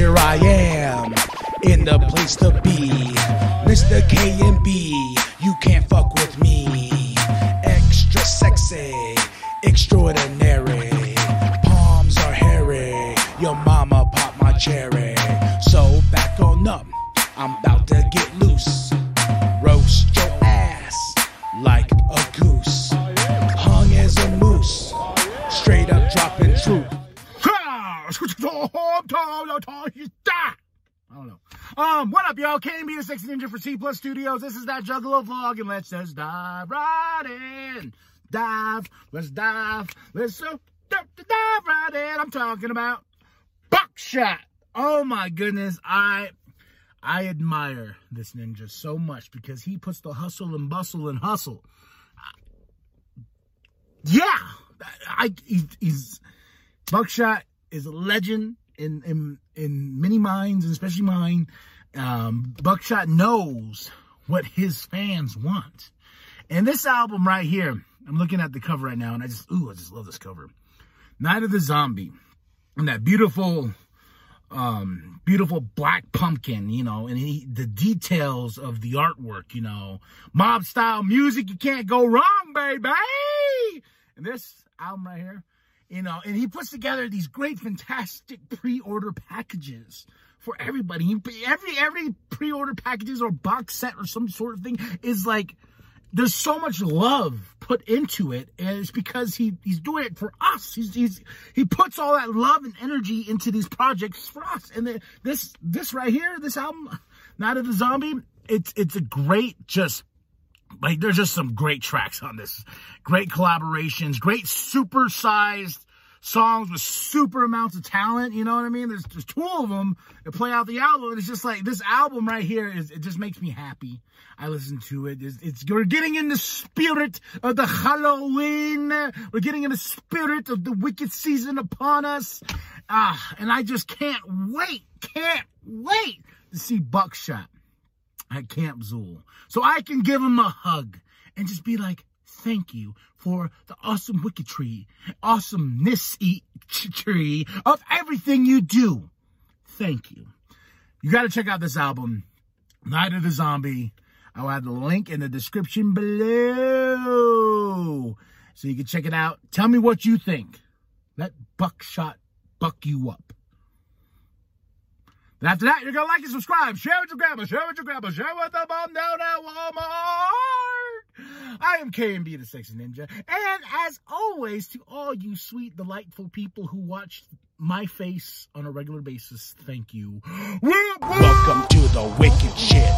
here I am in the place to be. Mr. K and B, you can't fuck with me. Extra sexy, extraordinary. Palms are hairy. Your mama popped my cherry. So back on up, I'm about to get loose. Roast your ass like a I don't know. Um, what up, y'all? KB the Sexy Ninja for C Plus Studios. This is that Juggalo vlog, and let's just dive right in. Dive, let's dive, let's so dive, right in. I'm talking about Bukshot. Oh my goodness, I I admire this ninja so much because he puts the hustle and bustle and hustle. Yeah, I he, he's Bukshot is a legend in in in many minds, and especially mine. Um, Bukshot knows what his fans want, and this album right here. I'm looking at the cover right now, and I just ooh, I just love this cover. Night of the Zombie, and that beautiful um beautiful black pumpkin you know and he, the details of the artwork you know Mobstyle Music you can't go wrong baby and this album right here you know and he puts together these great fantastic pre-order packages for everybody every every pre-order packages or box set or some sort of thing is like there's so much love put into it, and it's because he he's doing it for us. He's he's he puts all that love and energy into these projects for us. And the, this this right here, this album, Night of the Zombie, it's it's a great just like there's just some great tracks on this, great collaborations, great super sized songs with super amounts of talent. You know what I mean? There's there's two of them that play out the album. And it's just like this album right here is it just makes me happy. I listen to it. It's, it's we're getting in the spirit of the Halloween. We're getting in the spirit of the wicked season upon us. Ah, and I just can't wait, can't wait to see Bukshot at Camp Zool. So I can give him a hug and just be like, thank you for the awesome wicketry, awesomeness tree of everything you do. Thank you. You got to check out this album, Night of the Zombie. I'll have the link in the description below so you can check it out. Tell me what you think. Let Bukshot buck you up. After that, you're going to like and subscribe. Share with your grandma. Share with your grandma. Share with the mom down at Walmart. I am KMB, the Sexy Ninja. And as always, to all you sweet, delightful people who watch my face on a regular basis, thank you. Welcome to the wicked shit.